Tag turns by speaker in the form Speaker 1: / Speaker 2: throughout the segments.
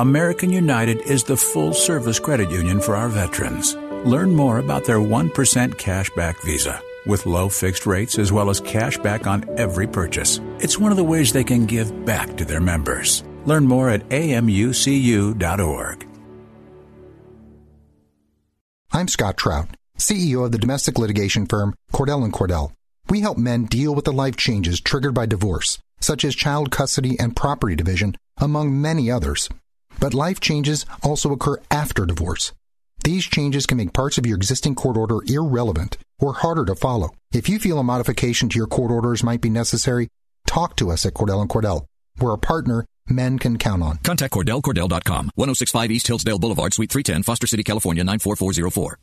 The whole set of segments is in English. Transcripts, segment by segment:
Speaker 1: American United is the full service credit union for our veterans. Learn more about their 1% cashback visa with low fixed rates as well as cash back on every purchase. It's one of the ways they can give back to their members. Learn more at amucu.org.
Speaker 2: I'm Scott Trout, CEO of the domestic litigation firm Cordell and Cordell. We help men deal with the life changes triggered by divorce, such as child custody and property division, among many others. But life changes also occur after divorce. These changes can make parts of your existing court order irrelevant or harder to follow. If you feel a modification to your court orders might be necessary, talk to us at Cordell and Cordell. We're a partner men can count on.
Speaker 3: Contact CordellCordell.com, 1065 East Hillsdale Boulevard, Suite 310, Foster City, California, 94404.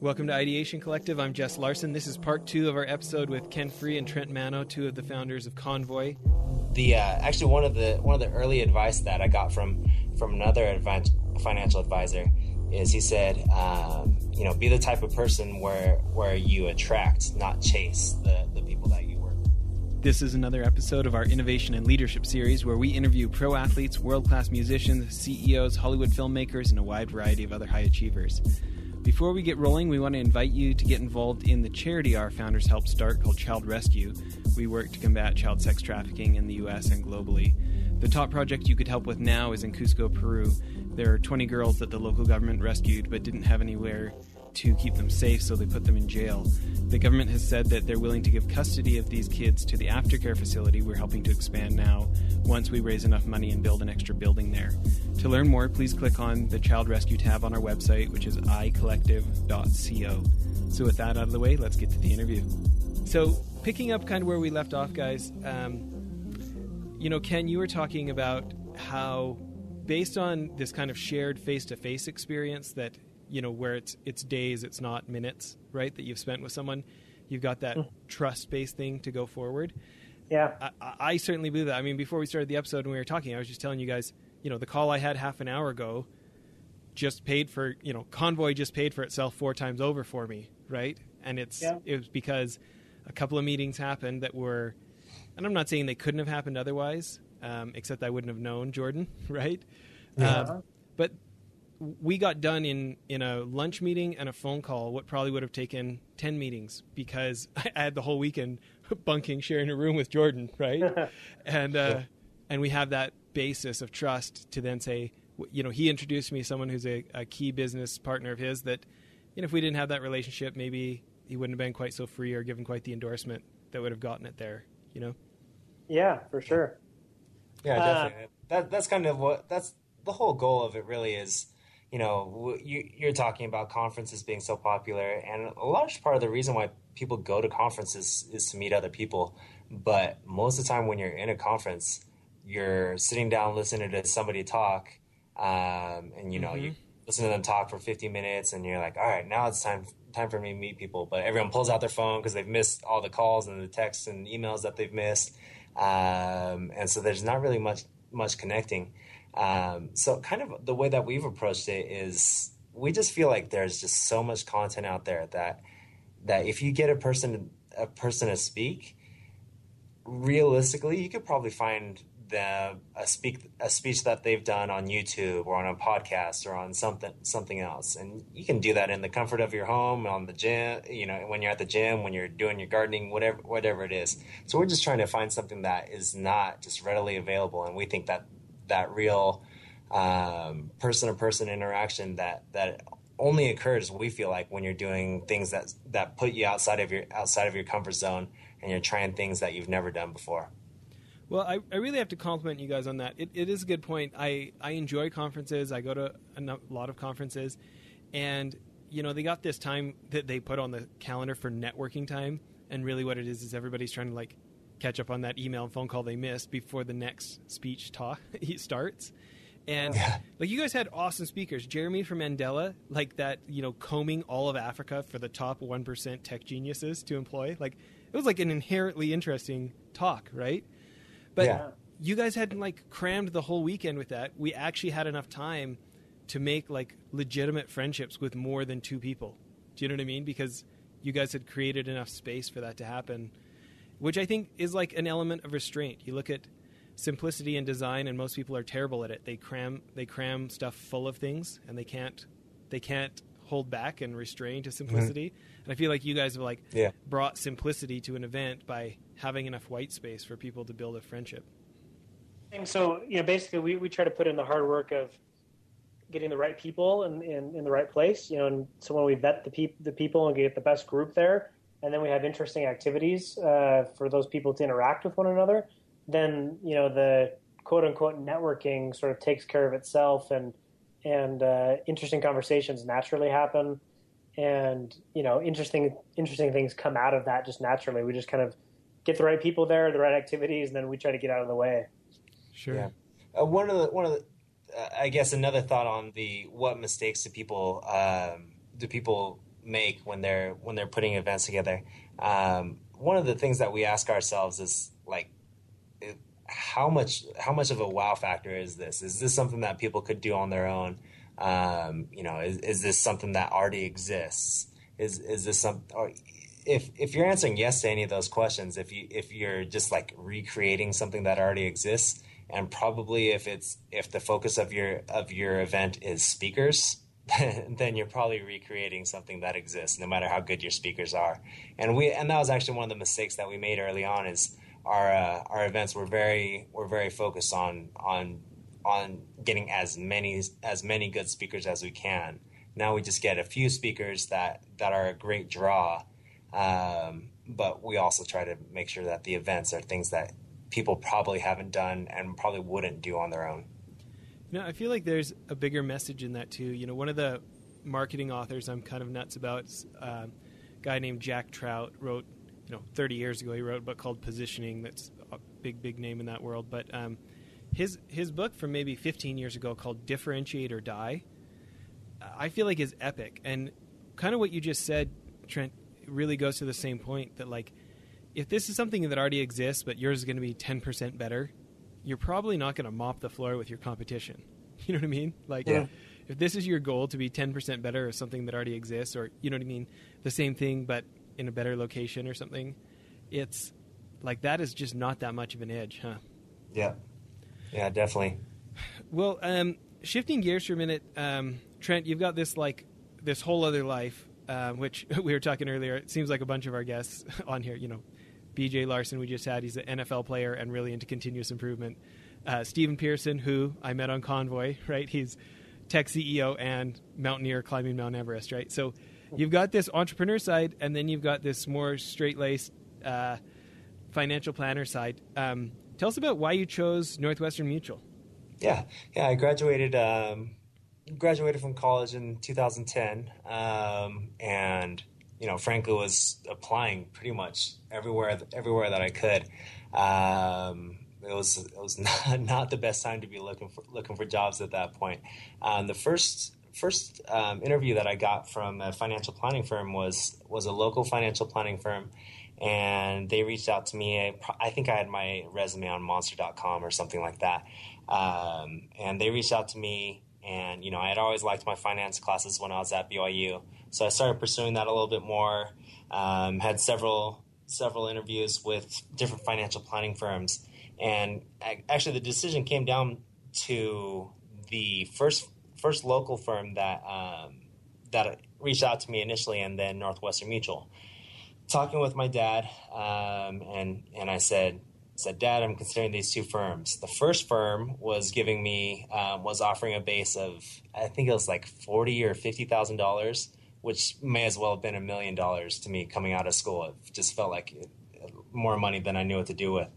Speaker 4: Welcome to Ideation Collective. I'm Jess Larson. This is part two of our episode with Ken Free and Trent Mano, two of the founders of Convoy.
Speaker 5: The uh, actually one of the one of the early advice that I got from from another adv- financial advisor is he said, um, you know, be the type of person where where you attract, not chase the the people that you work. with.
Speaker 4: This is another episode of our Innovation and Leadership series where we interview pro athletes, world class musicians, CEOs, Hollywood filmmakers, and a wide variety of other high achievers. Before we get rolling, we want to invite you to get involved in the charity our founders helped start called Child Rescue. We work to combat child sex trafficking in the US and globally. The top project you could help with now is in Cusco, Peru. There are 20 girls that the local government rescued but didn't have anywhere to keep them safe, so they put them in jail. The government has said that they're willing to give custody of these kids to the aftercare facility we're helping to expand now once we raise enough money and build an extra building there. To learn more, please click on the Child Rescue tab on our website, which is icollective.co. So, with that out of the way, let's get to the interview. So, picking up kind of where we left off, guys, um, you know, Ken, you were talking about how, based on this kind of shared face to face experience that you know where it's it's days it's not minutes right that you've spent with someone you've got that trust based thing to go forward
Speaker 6: Yeah.
Speaker 4: I, I I certainly believe that i mean before we started the episode and we were talking i was just telling you guys you know the call i had half an hour ago just paid for you know convoy just paid for itself four times over for me right and it's
Speaker 6: Yeah.
Speaker 4: it was because a couple of meetings happened that were and i'm not saying they couldn't have happened otherwise um, except i wouldn't have known jordan right
Speaker 6: Yeah.
Speaker 4: um, but we got done in in a lunch meeting and a phone call what probably would have taken 10 meetings because i had the whole weekend bunking sharing a room with jordan right and uh and we have that basis of trust to then say you know he introduced me to someone who's a, a key business partner of his that you know if we didn't have that relationship maybe he wouldn't have been quite so free or given quite the endorsement that would have gotten it there you know
Speaker 6: Yeah, for sure.
Speaker 5: Yeah,
Speaker 6: Uh,
Speaker 5: definitely. That that's kind of what that's the whole goal of it. Really is, you know, you you're talking about conferences being so popular, and a large part of the reason why people go to conferences is to meet other people. But most of the time, when you're in a conference, you're sitting down listening to somebody talk, um, and you know you listen to them talk for 50 minutes, and you're like, all right, now it's time time for me to meet people. But everyone pulls out their phone because they've missed all the calls and the texts and emails that they've missed um, and so there's not really much much connecting. Um, so kind of the way that we've approached it is we just feel like there's just so much content out there that that if you get a person a person to speak, realistically, you could probably find them a speak a speech that they've done on YouTube or on a podcast or on something something else, and you can do that in the comfort of your home, on the gym, you know, when you're at the gym, when you're doing your gardening, whatever whatever it is. So we're just trying to find something that is not just readily available, and we think that that real person to person interaction that that only occurs we feel like when you're doing things that that put you outside of your outside of your comfort zone and you're trying things that you've never done before.
Speaker 4: Well, I, I really have to compliment you guys on that. It, it is a good point. I, I enjoy conferences. I go to a lot of conferences, and you know they got this time that they put on the calendar for networking time. And really, what it is is everybody's trying to like catch up on that email and phone call they missed before the next speech talk starts. And like you guys had awesome speakers, Jeremy from Andela, like that, you know, combing all of Africa for the top one percent tech geniuses to employ. Like it was like an inherently interesting talk, right? But
Speaker 5: Yeah.
Speaker 4: you guys hadn't like crammed the whole weekend with that. We actually had enough time to make like legitimate friendships with more than two people. Do you know what I mean? Because you guys had created enough space for that to happen, which I think is like an element of restraint. You look at simplicity in design, and most people are terrible at it. They cram they cram stuff full of things, and they can't they can't hold back and restrain to mm-hmm. simplicity. And I feel like you guys have like
Speaker 5: Yeah.
Speaker 4: brought simplicity to an event by having enough white space for people to build a friendship.
Speaker 6: And so, you know, basically, we, we try to put in the hard work of getting the right people in, in, in the right place. You know, and so when we vet the peop- the people and get the best group there, and then we have interesting activities uh, for those people to interact with one another, then you know the quote unquote networking sort of takes care of itself, and and uh, interesting conversations naturally happen, and you know interesting interesting things come out of that just naturally. We just kind of get the right people there, the right activities, and then we try to get out of the way.
Speaker 4: Sure.
Speaker 5: Yeah. Uh, one of the one of the, uh, I guess another thought on the what mistakes do people um, do people make when they're when they're putting events together. Um, one of the things that we ask ourselves is like, it, how much how much of a wow factor is this? Is this something that people could do on their own? Um, you know, is, is this something that already exists? Is is this some or if if you're answering yes to any of those questions, if you if you're just like recreating something that already exists, and probably if it's if the focus of your of your event is speakers, then you're probably recreating something that exists, no matter how good your speakers are. And we and that was actually one of the mistakes that we made early on is our uh, our events were very were very focused on on on getting as many as many good speakers as we can. Now we just get a few speakers that that are a great draw, um, but we also try to make sure that the events are things that people probably haven't done and probably wouldn't do on their own.
Speaker 4: Know, I feel like there's a bigger message in that too. You know, one of the marketing authors I'm kind of nuts about, uh, a guy named Jack Trout, wrote, you know, 30 years ago he wrote a book called Positioning. That's a big, big name in that world. But um, his his book from maybe 15 years ago called Differentiate or Die, I feel like is epic. And kind of what you just said, Trent, really goes to the same point that like, if this is something that already exists, but yours is going to be 10% better, you're probably not going to mop the floor with your competition. You know what I mean? Like,
Speaker 5: Yeah.
Speaker 4: if this is your goal to be 10% better or something that already exists, or, you know what I mean? The same thing, but in a better location or something, it's like that is just not that much of an edge, huh?
Speaker 5: Yeah, yeah, definitely.
Speaker 4: Well, um, shifting gears for a minute, um, Trent, you've got this like this whole other life, uh, which we were talking earlier. It seems like a bunch of our guests on here, you know, BJ Larson, we just had. He's an NFL player and really into continuous improvement. Uh, Stephen Pearson, who I met on Convoy, right? He's tech CEO and mountaineer climbing Mount Everest, right? So you've got this entrepreneur side, and then you've got this more straight laced uh, financial planner side. Um, tell us about why you chose Northwestern Mutual.
Speaker 5: Yeah, yeah. I graduated um, graduated from college in 2010, um, and you know, frankly, was applying pretty much everywhere everywhere that I could. Um, it was it was not, not the best time to be looking for looking for jobs at that point. Um, the first first um, interview that I got from a financial planning firm was was a local financial planning firm, and they reached out to me. I, I think I had my resume on Monster.com or something like that, um, and they reached out to me. And you know, I had always liked my finance classes when I was at BYU, so I started pursuing that a little bit more. Um, had several several interviews with different financial planning firms, and I, actually the decision came down to the first first local firm that um, that reached out to me initially, and then Northwestern Mutual. Talking with my dad, um, and and I said, said, Dad, I'm considering these two firms. The first firm was giving me um, was offering a base of I think it was like forty or fifty thousand dollars, which may as well have been a million dollars to me coming out of school. It just felt like it, more money than I knew what to do with.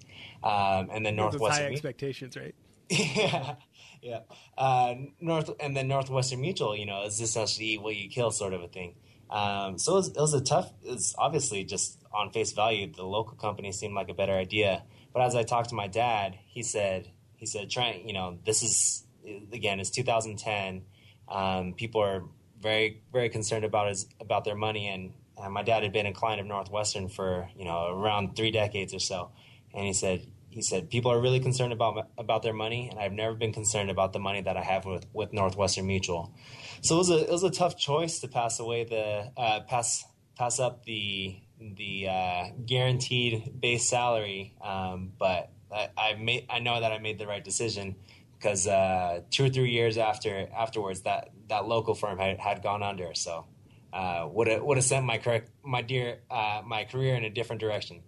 Speaker 5: Um, and then Northwestern
Speaker 4: high expectations, right?
Speaker 5: yeah, yeah. Uh, North and then Northwestern Mutual, you know, is essentially what you kill sort of a thing. Um, so it was, it was a tough. It's obviously just on face value, the local company seemed like a better idea. But as I talked to my dad, he said, he said, Trent, you know, this is again, it's 2010. Um, people are very, very concerned about his about their money, and uh, my dad had been a client of Northwestern for you know around three decades or so, and he said, he said people are really concerned about about their money, and I've never been concerned about the money that I have with, with Northwestern Mutual. So it was a it was a tough choice to pass away the uh, pass pass up the the uh, guaranteed base salary, um, but I, I made I know that I made the right decision because uh, two or three years after afterwards that that local firm had, had gone under. So uh, would have would have sent my my dear uh, my career in a different direction.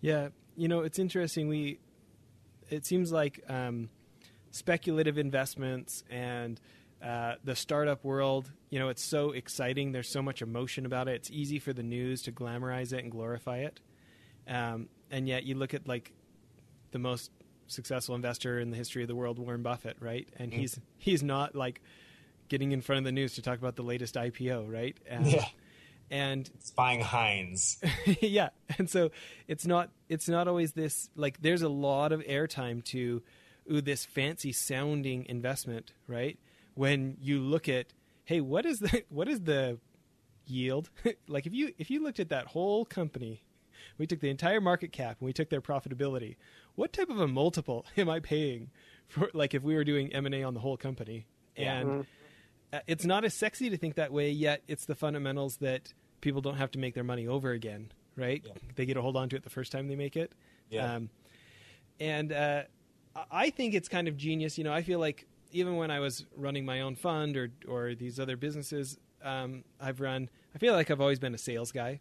Speaker 4: Yeah, you know it's interesting. We it seems like um, speculative investments and uh, the startup world, you know, it's so exciting. There's so much emotion about it. It's easy for the news to glamorize it and glorify it. Um, and yet, you look at like the most successful investor in the history of the world, Warren Buffett, right? And mm. he's he's not like getting in front of the news to talk about the latest IPO, right?
Speaker 5: And, yeah.
Speaker 4: And
Speaker 5: it's buying Heinz.
Speaker 4: yeah, and so it's not it's not always this like. There's a lot of airtime to ooh this fancy sounding investment, right? When you look at hey, what is the what is the yield? like if you if you looked at that whole company, we took the entire market cap and we took their profitability. What type of a multiple am I paying for like if we were doing M&A on the whole company? And mm-hmm. It's not as sexy to think that way yet it's the fundamentals that people don't have to make their money over again, right? Yeah. They get to hold on to it the first time they make it.
Speaker 5: Yeah. Um,
Speaker 4: and uh, I think it's kind of genius. You know, I feel like even when I was running my own fund or or these other businesses um, I've run, I feel like I've always been a sales guy.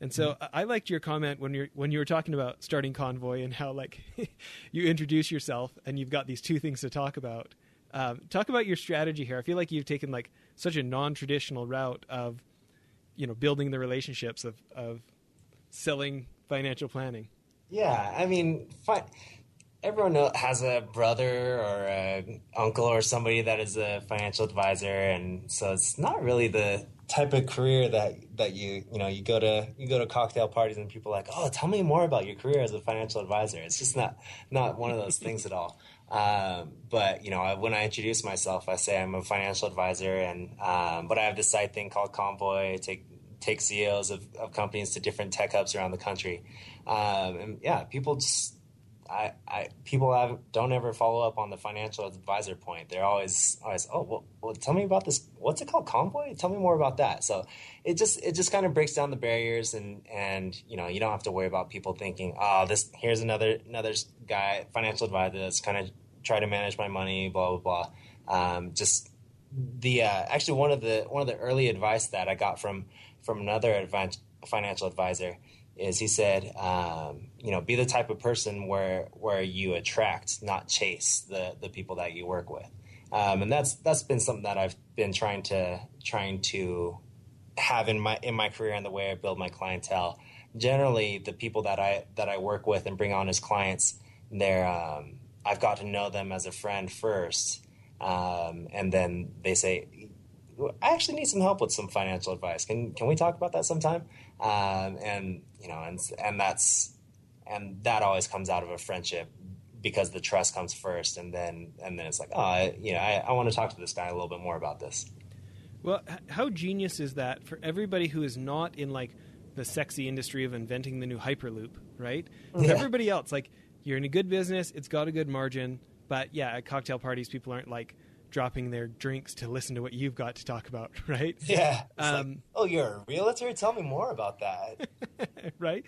Speaker 4: And so mm-hmm. I liked your comment when you're when you were talking about starting Convoy and how like you introduce yourself and you've got these two things to talk about. Um, talk about your strategy here. I feel like you've taken like such a non-traditional route of you know building the relationships of of selling financial planning.
Speaker 5: Yeah, I mean, fi- everyone has a brother or an uncle or somebody that is a financial advisor, and so it's not really the type of career that that you you know you go to you go to cocktail parties and people are like oh tell me more about your career as a financial advisor. It's just not not one of those things at all. Um, but you know when I introduce myself I say I'm a financial advisor and um, but I have this side thing called Convoy. Take take CEOs of, of companies to different tech hubs around the country. Um, and yeah people just I, I people have, don't ever follow up on the financial advisor point. They're always always oh well, well, tell me about this. What's it called? Convoy? Tell me more about that. So it just it just kind of breaks down the barriers and and you know you don't have to worry about people thinking oh this here's another another guy financial advisor that's kind of try to manage my money blah blah blah. Um, just the uh, actually one of the one of the early advice that I got from from another financial advisor is he said, um, you know, be the type of person where where you attract, not chase the the people that you work with, um, and that's that's been something that I've been trying to trying to have in my in my career and the way I build my clientele. Generally, the people that I that I work with and bring on as clients, they're um, I've got to know them as a friend first, um, and then they say, I actually need some help with some financial advice. Can can we talk about that sometime? Um, and you know, and and that's and that always comes out of a friendship because the trust comes first, and then and then it's like, oh, I, you know, I, I want to talk to this guy a little bit more about this.
Speaker 4: Well, how genius is that for everybody who is not in like the sexy industry of inventing the new hyperloop, right? Yeah. Everybody else, like, you're in a good business, it's got a good margin, but yeah, at cocktail parties, people aren't like dropping their drinks to listen to what you've got to talk about, right?
Speaker 5: Yeah. Um, like, oh, you're a realtor? Tell me more about that.
Speaker 4: right.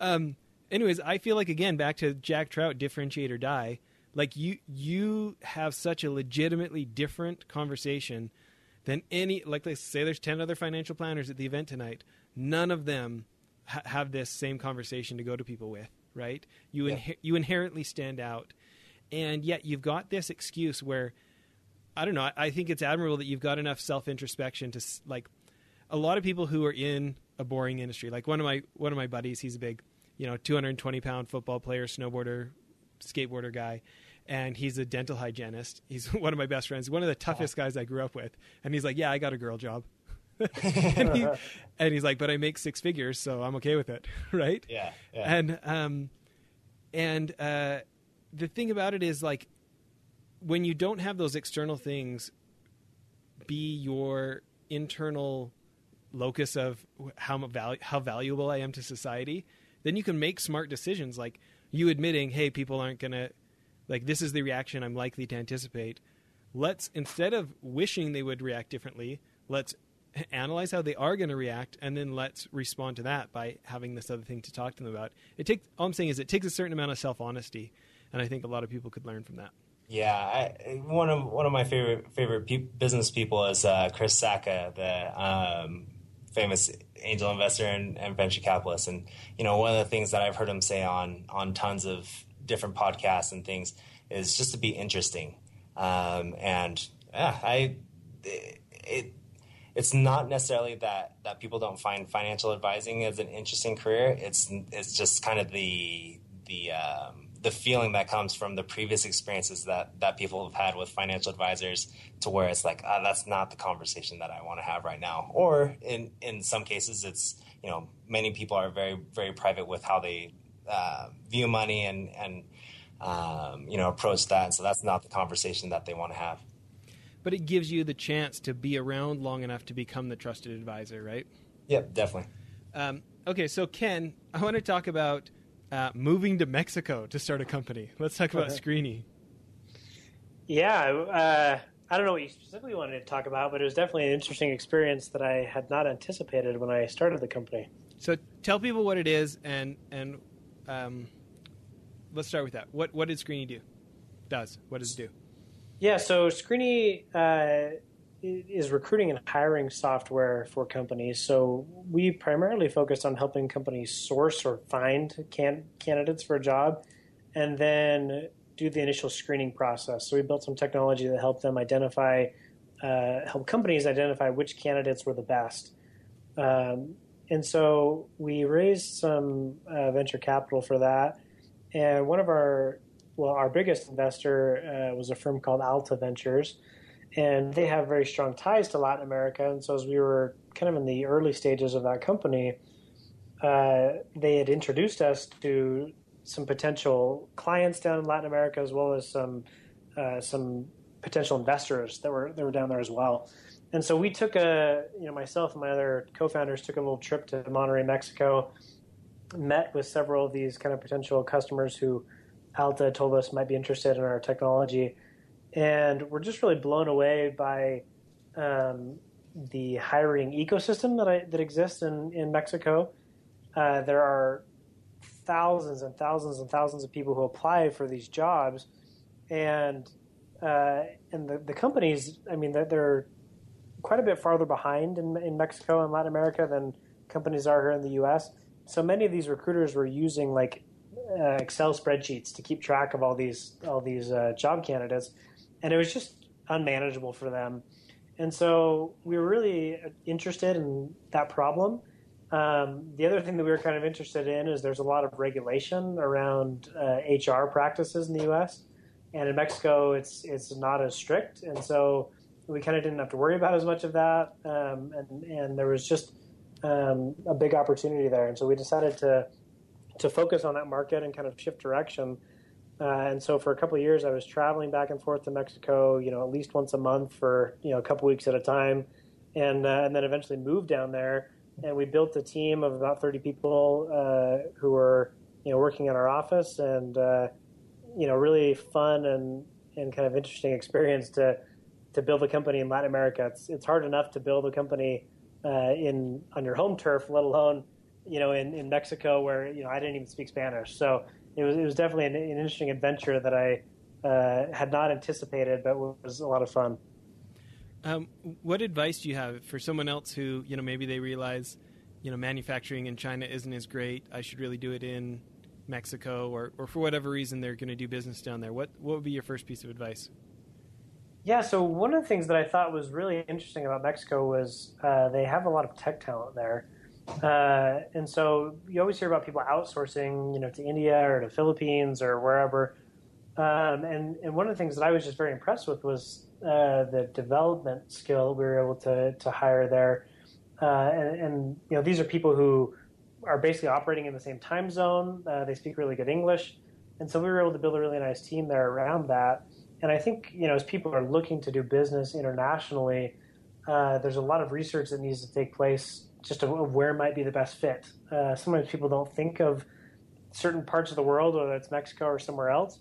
Speaker 4: Um, anyways, I feel like again back to Jack Trout, differentiate or die. Like you, you have such a legitimately different conversation than any. Like let's say there's ten other financial planners at the event tonight. None of them ha- have this same conversation to go to people with. Right? You yeah. inher- you inherently stand out, and yet you've got this excuse where I don't know. I, think it's admirable that you've got enough self introspection to like a lot of people who are in a boring industry. Like one of my one of my buddies, he's a big, you know, 220 pound football player, snowboarder, skateboarder guy, and he's a dental hygienist. He's one of my best friends, one of the toughest guys I grew up with. And he's like, "Yeah, I got a girl job." and, he, and, he's like, "But I make six figures, so I'm okay with it, right?"
Speaker 5: Yeah.
Speaker 4: yeah. And um, and uh, the thing about it is like when you don't have those external things be your internal locus of how how valuable I am to society, then you can make smart decisions like you admitting, "Hey, people aren't going to like this is the reaction I'm likely to anticipate." Let's instead of wishing they would react differently, let's analyze how they are going to react, and then let's respond to that by having this other thing to talk to them about. It takes. All I'm saying is it takes a certain amount of self honesty, and I think a lot of people could learn from that.
Speaker 5: Yeah, I, one of one of my favorite favorite pe- business people is uh, Chris Sacca, the um, famous angel investor and, and, venture capitalist. And you know, one of the things that I've heard him say on on tons of different podcasts and things is just to be interesting. Um, and yeah, I it it's not necessarily that that people don't find financial advising as an interesting career. It's it's just kind of the the um, the feeling that comes from the previous experiences that that people have had with financial advisors to where it's like ah, that's not the conversation that I want to have right now. Or in in some cases, it's you know many people are very very private with how they uh, view money and and um, you know approach that, and so that's not the conversation that they want to have
Speaker 4: but it gives you the chance to be around long enough to become the trusted advisor, right?
Speaker 5: Yep, definitely.
Speaker 4: Um, okay, so Ken, I want to talk about uh, moving to Mexico to start a company. Let's talk about okay. Screeny.
Speaker 6: Yeah, uh, I don't know what you specifically wanted to talk about, but it was definitely an interesting experience that I had not anticipated when I started the company.
Speaker 4: So tell people what it is, and and um, let's start with that. What what did Screeny do? Does what does it do?
Speaker 6: Yeah, so Screeny uh, is recruiting and hiring software for companies. So we primarily focus on helping companies source or find can- candidates for a job, and then do the initial screening process. So we built some technology that helped them identify, uh, help companies identify which candidates were the best. Um, and so we raised some uh, venture capital for that. And one of our well, our biggest investor uh, was a firm called Alta Ventures, and they have very strong ties to Latin America. And so, as we were kind of in the early stages of that company, uh, they had introduced us to some potential clients down in Latin America, as well as some uh, some potential investors that were that were down there as well. And so we took a, you know, myself and my other co-founders took a little trip to Monterrey, Mexico, met with several of these kind of potential customers who Alta told us might be interested in our technology, and we're just really blown away by um, the hiring ecosystem that I, that exists in in Mexico. Uh, there are thousands and thousands and thousands of people who apply for these jobs, and uh, and the, the companies. I mean, they're quite a bit farther behind in, in Mexico and Latin America than companies are here in the U.S. So many of these recruiters were using like uh, Excel spreadsheets to keep track of all these all these uh, job candidates, and it was just unmanageable for them. And so we were really interested in that problem. Um, the other thing that we were kind of interested in is there's a lot of regulation around uh, HR practices in the U.S. and in Mexico it's it's not as strict, and so we kind of didn't have to worry about as much of that. Um, and and there was just um, a big opportunity there, and so we decided to to focus on that market and kind of shift direction. Uh, and so for a couple of years, I was traveling back and forth to Mexico, you know, at least once a month for you know a couple weeks at a time, and uh, and then eventually moved down there. And we built a team of about 30 people uh, who were you know working in our office, and uh, you know really fun and and kind of interesting experience to to build a company in Latin America. It's it's hard enough to build a company uh, in on your home turf, let alone you know, in, in Mexico where, you know, I didn't even speak Spanish. So it was, it was definitely an, an interesting adventure that I uh, had not anticipated, but was a lot of fun.
Speaker 4: Um, what advice do you have for someone else who, you know, maybe they realize, you know, manufacturing in China isn't as great. I should really do it in Mexico, or, or for whatever reason they're going to do business down there. What what would be your first piece of advice?
Speaker 6: Yeah, so one of the things that I thought was really interesting about Mexico was uh, they have a lot of tech talent there. Uh, and so you always hear about people outsourcing, you know, to India or to Philippines or wherever. Um, and, and one of the things that I was just very impressed with was uh, the development skill we were able to, to hire there. Uh, and, and, you know, these are people who are basically operating in the same time zone. Uh, they speak really good English. And so we were able to build a really nice team there around that. And I think, you know, as people are looking to do business internationally, uh, there's a lot of research that needs to take place just of, where might be the best fit. Uh, sometimes people don't think of certain parts of the world, whether it's Mexico or somewhere else,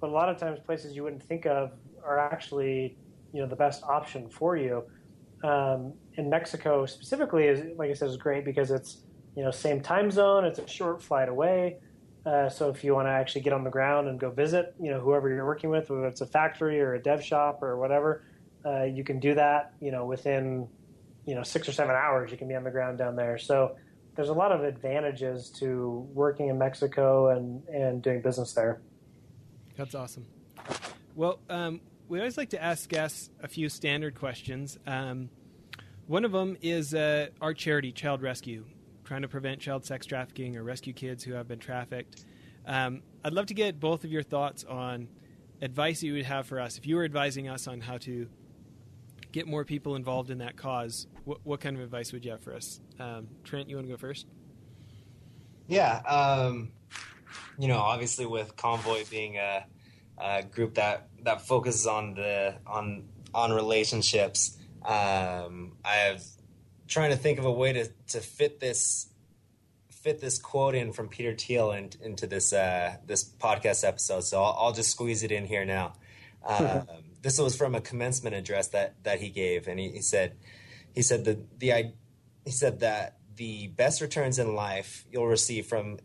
Speaker 6: but a lot of times places you wouldn't think of are actually you know the best option for you. um, in Mexico specifically is, like I said, is great because it's you know same time zone. It's a short flight away. Uh, so if you want to actually get on the ground and go visit, you know, whoever you're working with, whether it's a factory or a dev shop or whatever, uh, you can do that, you know, within, you know, six or seven hours, you can be on the ground down there. So there's a lot of advantages to working in Mexico and, and doing business there.
Speaker 4: That's awesome. Well, um, we always like to ask guests a few standard questions. Um, one of them is uh, our charity, Child Rescue trying to prevent child sex trafficking or rescue kids who have been trafficked. Um, I'd love to get both of your thoughts on advice you would have for us if you were advising us on how to get more people involved in that cause. What, what kind of advice would you have for us? Um, Trent, you want to go first?
Speaker 5: Yeah, um, you know, obviously with Convoy being a, a, group that that focuses on the on on relationships, um, I have trying to think of a way to, to fit this fit this quote in from Peter Thiel in, into this uh, this podcast episode. So I'll, I'll, just squeeze it in here now. This was from a commencement address that that he gave, and he, he said he said the the he said that the best returns in life you'll receive from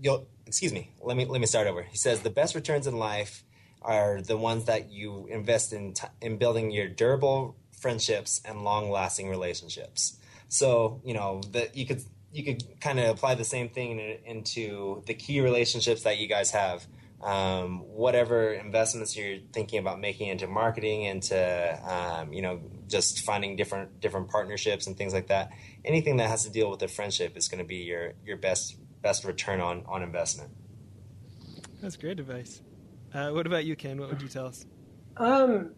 Speaker 5: you'll excuse me let me let me start over. He says the best returns in life are the ones that you invest in t- in building your durable friendships and long lasting relationships. So you know that you could you could kind of apply the same thing into the key relationships that you guys have. Um, whatever investments you're thinking about making into marketing, into um, you know just finding different different partnerships and things like that. Anything that has to deal with a friendship is going to be your your best best return on on investment.
Speaker 4: That's great advice. Uh, what about you, Ken? What would you tell us?
Speaker 6: Um,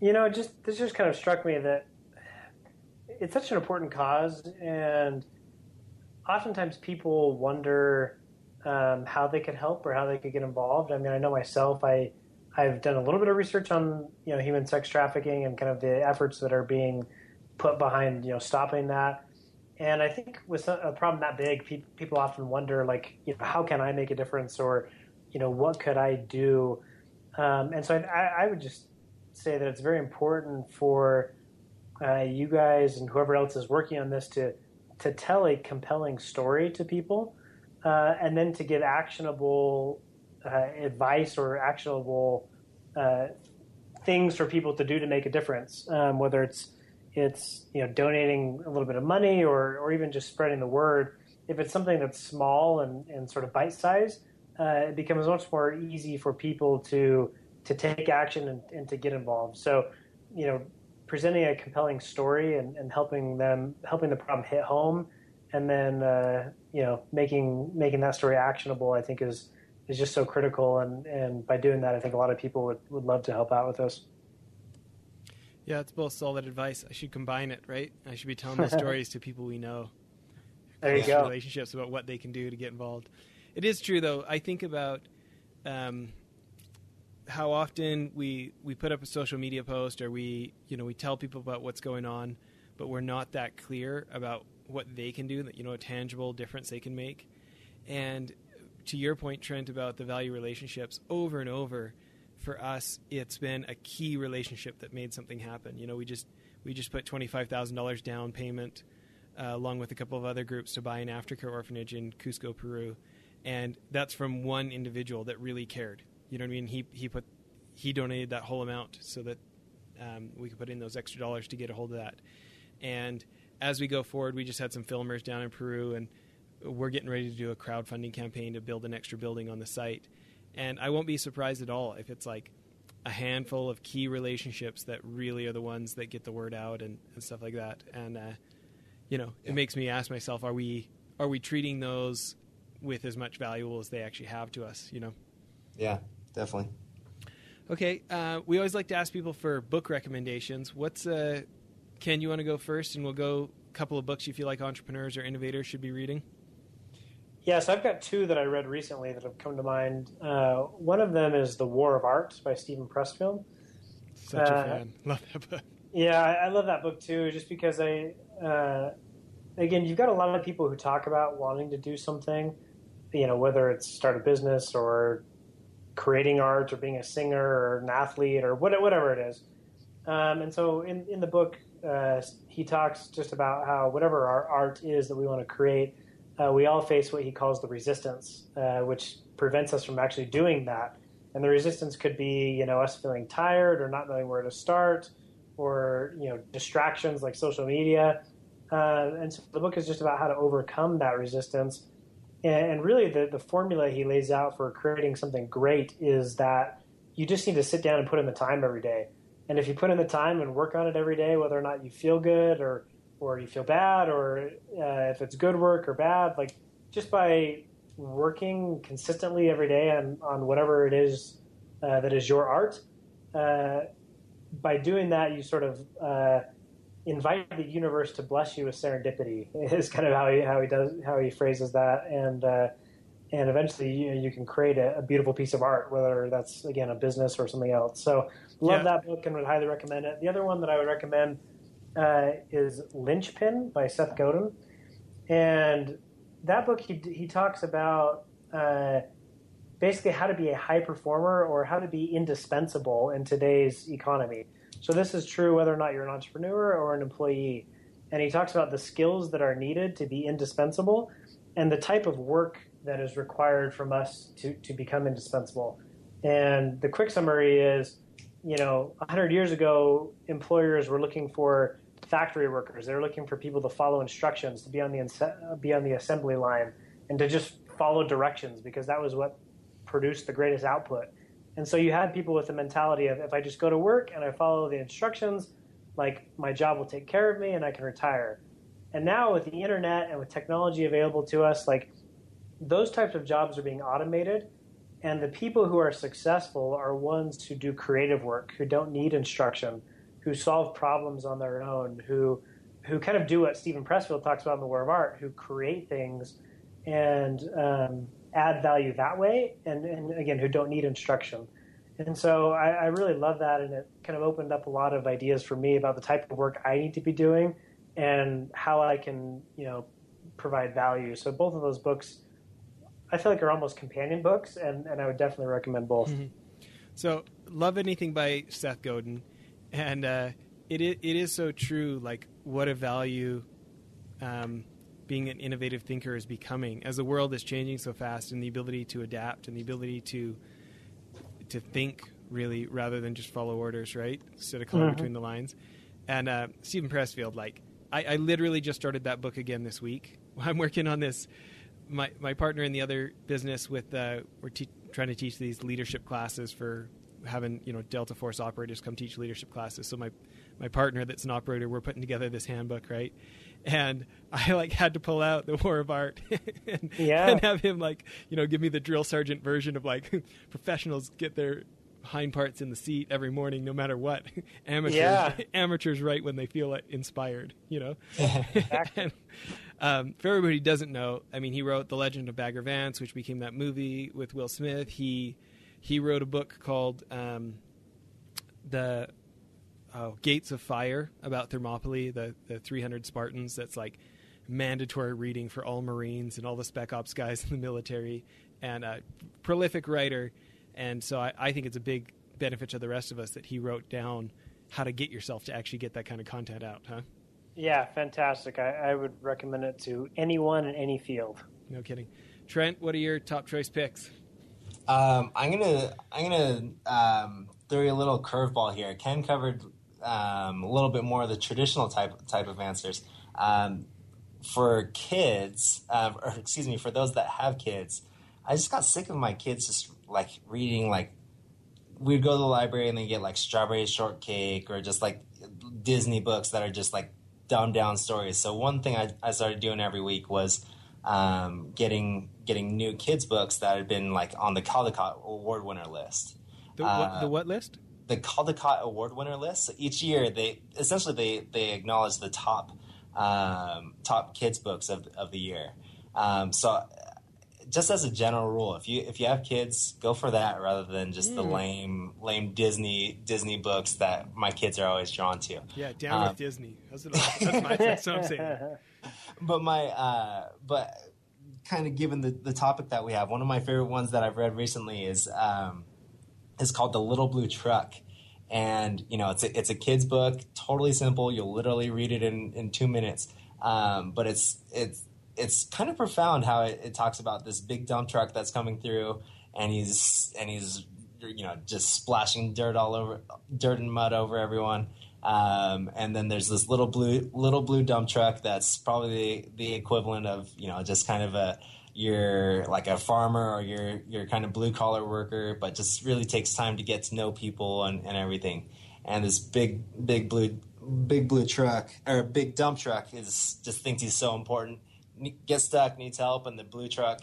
Speaker 6: you know, just this just kind of struck me that it's such an important cause, and oftentimes people wonder um, how they could help or how they could get involved. I mean, I know myself, I I've done a little bit of research on you know human sex trafficking and kind of the efforts that are being put behind you know stopping that. And I think with a problem that big, pe- people often wonder like, you know, how can I make a difference, or you know, what could I do? Um, and so I, I would just say that it's very important for uh, you guys and whoever else is working on this to to tell a compelling story to people, uh, and then to give actionable uh, advice or actionable uh, things for people to do to make a difference. Um, whether it's it's you know donating a little bit of money or or even just spreading the word. If it's something that's small and, and sort of bite size, uh, it becomes much more easy for people to to take action and, and to get involved. So, you know, presenting a compelling story and, and helping them helping the problem hit home and then uh, you know making making that story actionable i think is is just so critical. And and by doing that i think a lot of people would, would love to help out with us
Speaker 4: yeah it's both solid advice. I should combine it right? I should be telling the stories to people we know.
Speaker 6: There you go.
Speaker 4: relationships about what they can do to get involved. It is true though. I think about um, how often we we put up a social media post or we you know we tell people about what's going on, but we're not that clear about what they can do, that you know a tangible difference they can make. And to your point, Trent, about the value relationships, over and over, for us, it's been a key relationship that made something happen. You know, we just we just put twenty five thousand dollars down payment, uh, along with a couple of other groups, to buy an aftercare orphanage in Cusco, Peru, and that's from one individual that really cared. You know what I mean? He he put he donated that whole amount so that um, we could put in those extra dollars to get a hold of that. And as we go forward, we just had some filmers down in Peru, and we're getting ready to do a crowdfunding campaign to build an extra building on the site. And I won't be surprised at all if it's like a handful of key relationships that really are the ones that get the word out and, and stuff like that. And uh, you know, yeah. it makes me ask myself: Are we are we treating those with as much value as they actually have to us? You know?
Speaker 5: Yeah, definitely.
Speaker 4: Okay, uh, we always like to ask people for book recommendations. What's uh, Ken? You want to go first, and we'll go a couple of books you feel like entrepreneurs or innovators should be reading.
Speaker 6: Yes, I've got two that I read recently that have come to mind. Uh, one of them is The War of Art by Steven Pressfield.
Speaker 4: Such a uh, fan. Love that book.
Speaker 6: Yeah, I, I, love that book too, just because I, uh, again, you've got a lot of people who talk about wanting to do something, you know, whether it's start a business or creating art or being a singer or an athlete or whatever it is. Um, and so in, in the book, uh, he talks just about how whatever our art is that we want to create, uh, we all face what he calls the resistance, uh, which prevents us from actually doing that. And the resistance could be, you know, us feeling tired or not knowing where to start, or you know, distractions like social media. Uh, and so the book is just about how to overcome that resistance. And, and really, the the formula he lays out for creating something great is that you just need to sit down and put in the time every day. And if you put in the time and work on it every day, whether or not you feel good or or you feel bad, or uh, if it's good work or bad, like just by working consistently every day on, on whatever it is uh, that is your art, uh, by doing that, you sort of uh, invite the universe to bless you with serendipity. Is kind of how he how he does how he phrases that, and uh, and eventually you, you can create a, a, beautiful piece of art, whether that's again a business or something else. So love yeah. that book and would highly recommend it. The other one that I would recommend uh, is Linchpin by Seth Godin, and that book he he talks about uh, basically how to be a high performer or how to be indispensable in today's economy. So this is true whether or not you're an entrepreneur or an employee. And he talks about the skills that are needed to be indispensable and the type of work that is required from us to, to become indispensable. And the quick summary is, you know, 100 years ago, employers were looking for factory workers. They were looking for people to follow instructions, to be on the be on the assembly line, and to just follow directions because that was what produced the greatest output. And so you had people with the mentality of if I just go to work and I follow the instructions, like my job will take care of me and I can retire. And now with the internet and with technology available to us, like those types of jobs are being automated, and the people who are successful are ones who do creative work, who don't need instruction, who solve problems on their own, who who kind of do what Steven Pressfield talks about in the War of Art, who create things and um, add value that way, and, and again, who don't need instruction. And so I, I, really love that, and it kind of opened up a lot of ideas for me about the type of work I need to be doing and how I can, you know, provide value. So both of those books I feel like are almost companion books, and, and I would definitely recommend both. Mm-hmm.
Speaker 4: So, love anything by Seth Godin, and uh, it it is so true. Like what a value um, being an innovative thinker is becoming as the world is changing so fast, and the ability to adapt and the ability to to think really rather than just follow orders, right? Instead of color mm-hmm. between the lines. And uh, Steven Pressfield, like I, I literally just started that book again this week. I'm working on this my my partner in the other business with uh, we're te- trying to teach these leadership classes for having you know Delta Force operators come teach leadership classes. So my my partner that's an operator, we're putting together this handbook, right? And I like had to pull out the War of Art and,
Speaker 6: yeah.
Speaker 4: and have him like you know give me the drill sergeant version of like professionals get their hind parts in the seat every morning, no matter what. amateurs,
Speaker 6: yeah.
Speaker 4: amateurs write when they feel inspired, you know. and, um, for everybody who doesn't know, I mean, he wrote The Legend of Bagger Vance, which became that movie with Will Smith. He he wrote a book called um, the oh, Gates of Fire about Thermopylae, the the 300 Spartans. That's like mandatory reading for all Marines and all the Spec Ops guys in the military. And a prolific writer, and so I, I think it's a big benefit to the rest of us that he wrote down how to get yourself to actually get that kind of content out, huh?
Speaker 6: Yeah, fantastic. I, I, would recommend it to anyone in any field.
Speaker 4: No kidding. Trent, what are your top choice picks?
Speaker 5: Um, I'm gonna I'm gonna um, throw you a little curveball here. Ken covered um, a little bit more of the traditional type type of answers. Um, for kids, uh, or excuse me, for those that have kids, I just got sick of my kids just like reading like we'd go to the library and then get like strawberry shortcake or just like Disney books that are just like dumbed down stories. So one thing I, I started doing every week was um, getting getting new kids books that had been like on the Caldecott Award winner list.
Speaker 4: The, uh, the what list?
Speaker 5: The Caldecott Award winner list. So each year, they essentially they they acknowledge the top um, top kids books of of the year. Um, so just as a general rule, if you if you have kids, go for that rather than just mm. the hmm. lame lame Disney Disney books that my kids are always drawn to.
Speaker 4: Yeah, down um, with Disney. That's, what, that's my that's what I'm saying.
Speaker 5: But my uh, but kind of given the, the topic that we have, one of my favorite ones that I've read recently is um, is called The Little Blue Truck. and you know it's a, it's a kid's book, totally simple. You'll literally read it in in two minutes. Um, but it's it's it's kind of profound how it, it talks about this big dump truck that's coming through, and he's and he's you know just splashing dirt all over dirt and mud over everyone. Um, and then there's this little blue little blue dump truck that's probably the, the equivalent of you know just kind of a you're like a farmer or you're you're kind of blue collar worker, but just really takes time to get to know people and, and everything. And this big big blue big blue truck or big dump truck is just thinks he's so important. Gets stuck, needs help, and the blue truck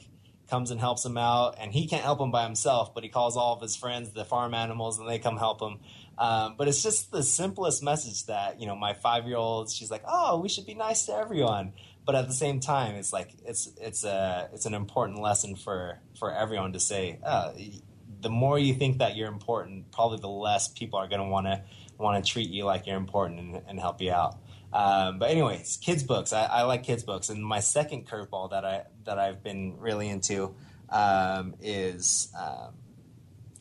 Speaker 5: comes and helps him out. And he can't help him by himself, but he calls all of his friends, the farm animals, and they come help him. Um, but it's just the simplest message that you know my five year old. She's like, "Oh, we should be nice to everyone." but at the same time, it's like it's it's a it's an important lesson for for everyone to say. Uh, the more you think that you're important, probably the less people are going to want to want to treat you like you're important and, and help you out. Um, but anyways, kids books. I, I, like kids books, and my second curveball that I that I've been really into um, is um,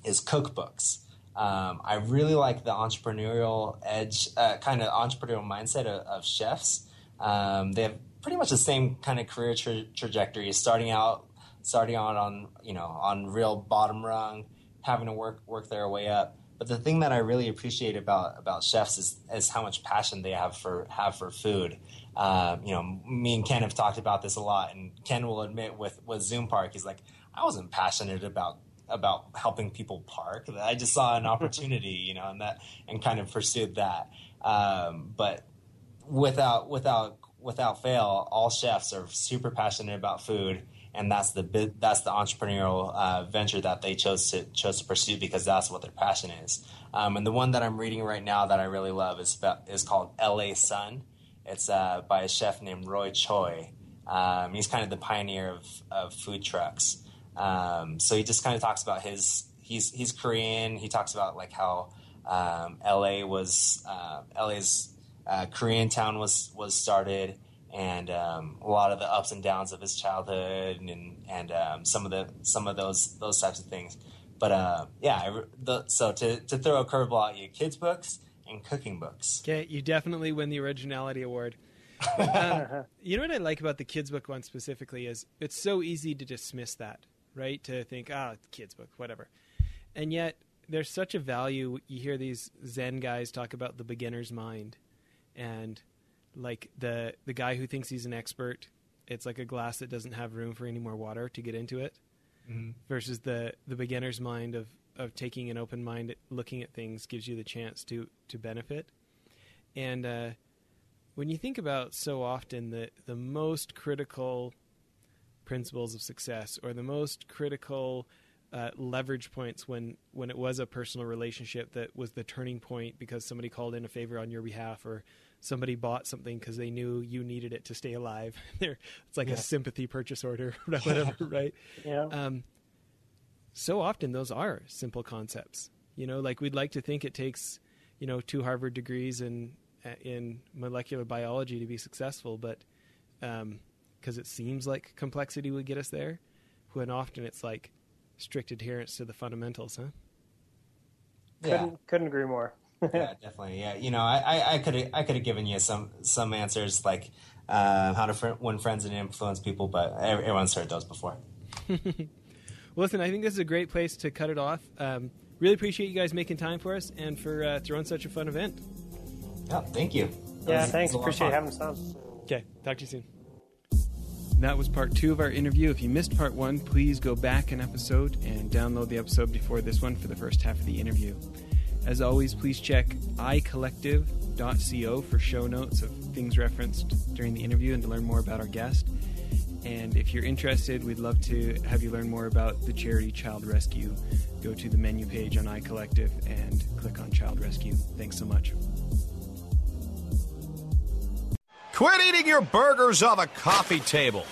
Speaker 5: is cookbooks. Um, I really like the entrepreneurial edge, uh, kind of entrepreneurial mindset of, of chefs. Um, they have pretty much the same kind of career tra- trajectory, starting out starting out on you know on real bottom rung, having to work work their way up. But the thing that I really appreciate about about chefs is is how much passion they have for have for food. Um, you know, me and Ken have talked about this a lot, and Ken will admit with with Zoom Park, he's like, I wasn't passionate about about helping people park. I just saw an opportunity, you know, and that and kind of pursued that. Um, but without without without fail, all chefs are super passionate about food, and that's the that's the entrepreneurial uh, venture that they chose to chose to pursue because that's what their passion is. Um, and the one that I'm reading right now that I really love is about, is called L.A. Son. It's uh, by a chef named Roy Choi. Um, he's kind of the pioneer of, of food trucks. Um, so he just kind of talks about his he's he's Korean. He talks about like how um, L.A. was uh, L.A.'s uh, Korean Town was was started, and um, a lot of the ups and downs of his childhood, and and um, some of the some of those those types of things. But uh, yeah, the, so to to throw a curveball at you, kids books and cooking books.
Speaker 4: Okay, you definitely win the originality award. um, you know what I like about the kids book one specifically is it's so easy to dismiss that, right? To think, ah, oh, kids book, whatever, and yet there's such a value. You hear these Zen guys talk about the beginner's mind and like the the guy who thinks he's an expert, it's like a glass that doesn't have room for any more water to get into it, mm-hmm. versus the the beginner's mind of of taking an open mind, looking at things gives you the chance to to benefit, and uh, when you think about so often the the most critical principles of success or the most critical uh, leverage points when when it was a personal relationship that was the turning point because somebody called in a favor on your behalf or somebody bought something because they knew you needed it to stay alive. it's like yeah. a sympathy purchase order, whatever, right?
Speaker 6: Yeah. Um,
Speaker 4: so often those are simple concepts. You know, like we'd like to think it takes, you know, two Harvard degrees in in molecular biology to be successful, but because um, it seems like complexity would get us there, when often it's like strict adherence to the fundamentals, huh?
Speaker 6: Couldn't yeah. couldn't agree more
Speaker 5: yeah, definitely. Yeah, you know, I I could I could have given you some some answers like uh, how to fr- win friends and influence people, but everyone's heard those before.
Speaker 4: well, listen, I think this is a great place to cut it off. Um, really appreciate you guys making time for us and for uh, throwing such a fun event.
Speaker 5: Yeah, thank you.
Speaker 6: That yeah, was, thanks. Appreciate having us on.
Speaker 4: Okay, talk to you soon. That was part two of our interview. If you missed part one, please go back an episode and download the episode before this one for the first half of the interview. As always, please check icollective.co for show notes of things referenced during the interview and to learn more about our guest. And if you're interested, we'd love to have you learn more about the charity Child Rescue. Go to the menu page on iCollective and click on Child Rescue. Thanks so much.
Speaker 7: Quit eating your burgers off a coffee table.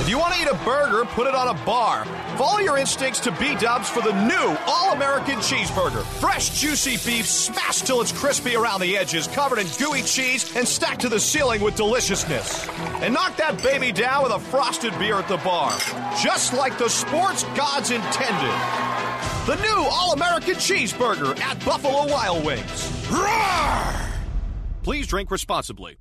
Speaker 7: If you want to eat a burger, put it on a bar. Follow your instincts to B Dubs for the new All American Cheeseburger. Fresh, juicy beef, smashed till it's crispy around the edges, covered in gooey cheese, and stacked to the ceiling with deliciousness. And knock that baby down with a frosted beer at the bar, just like the sports gods intended. The new All American Cheeseburger at Buffalo Wild Wings. Roar! Please drink responsibly.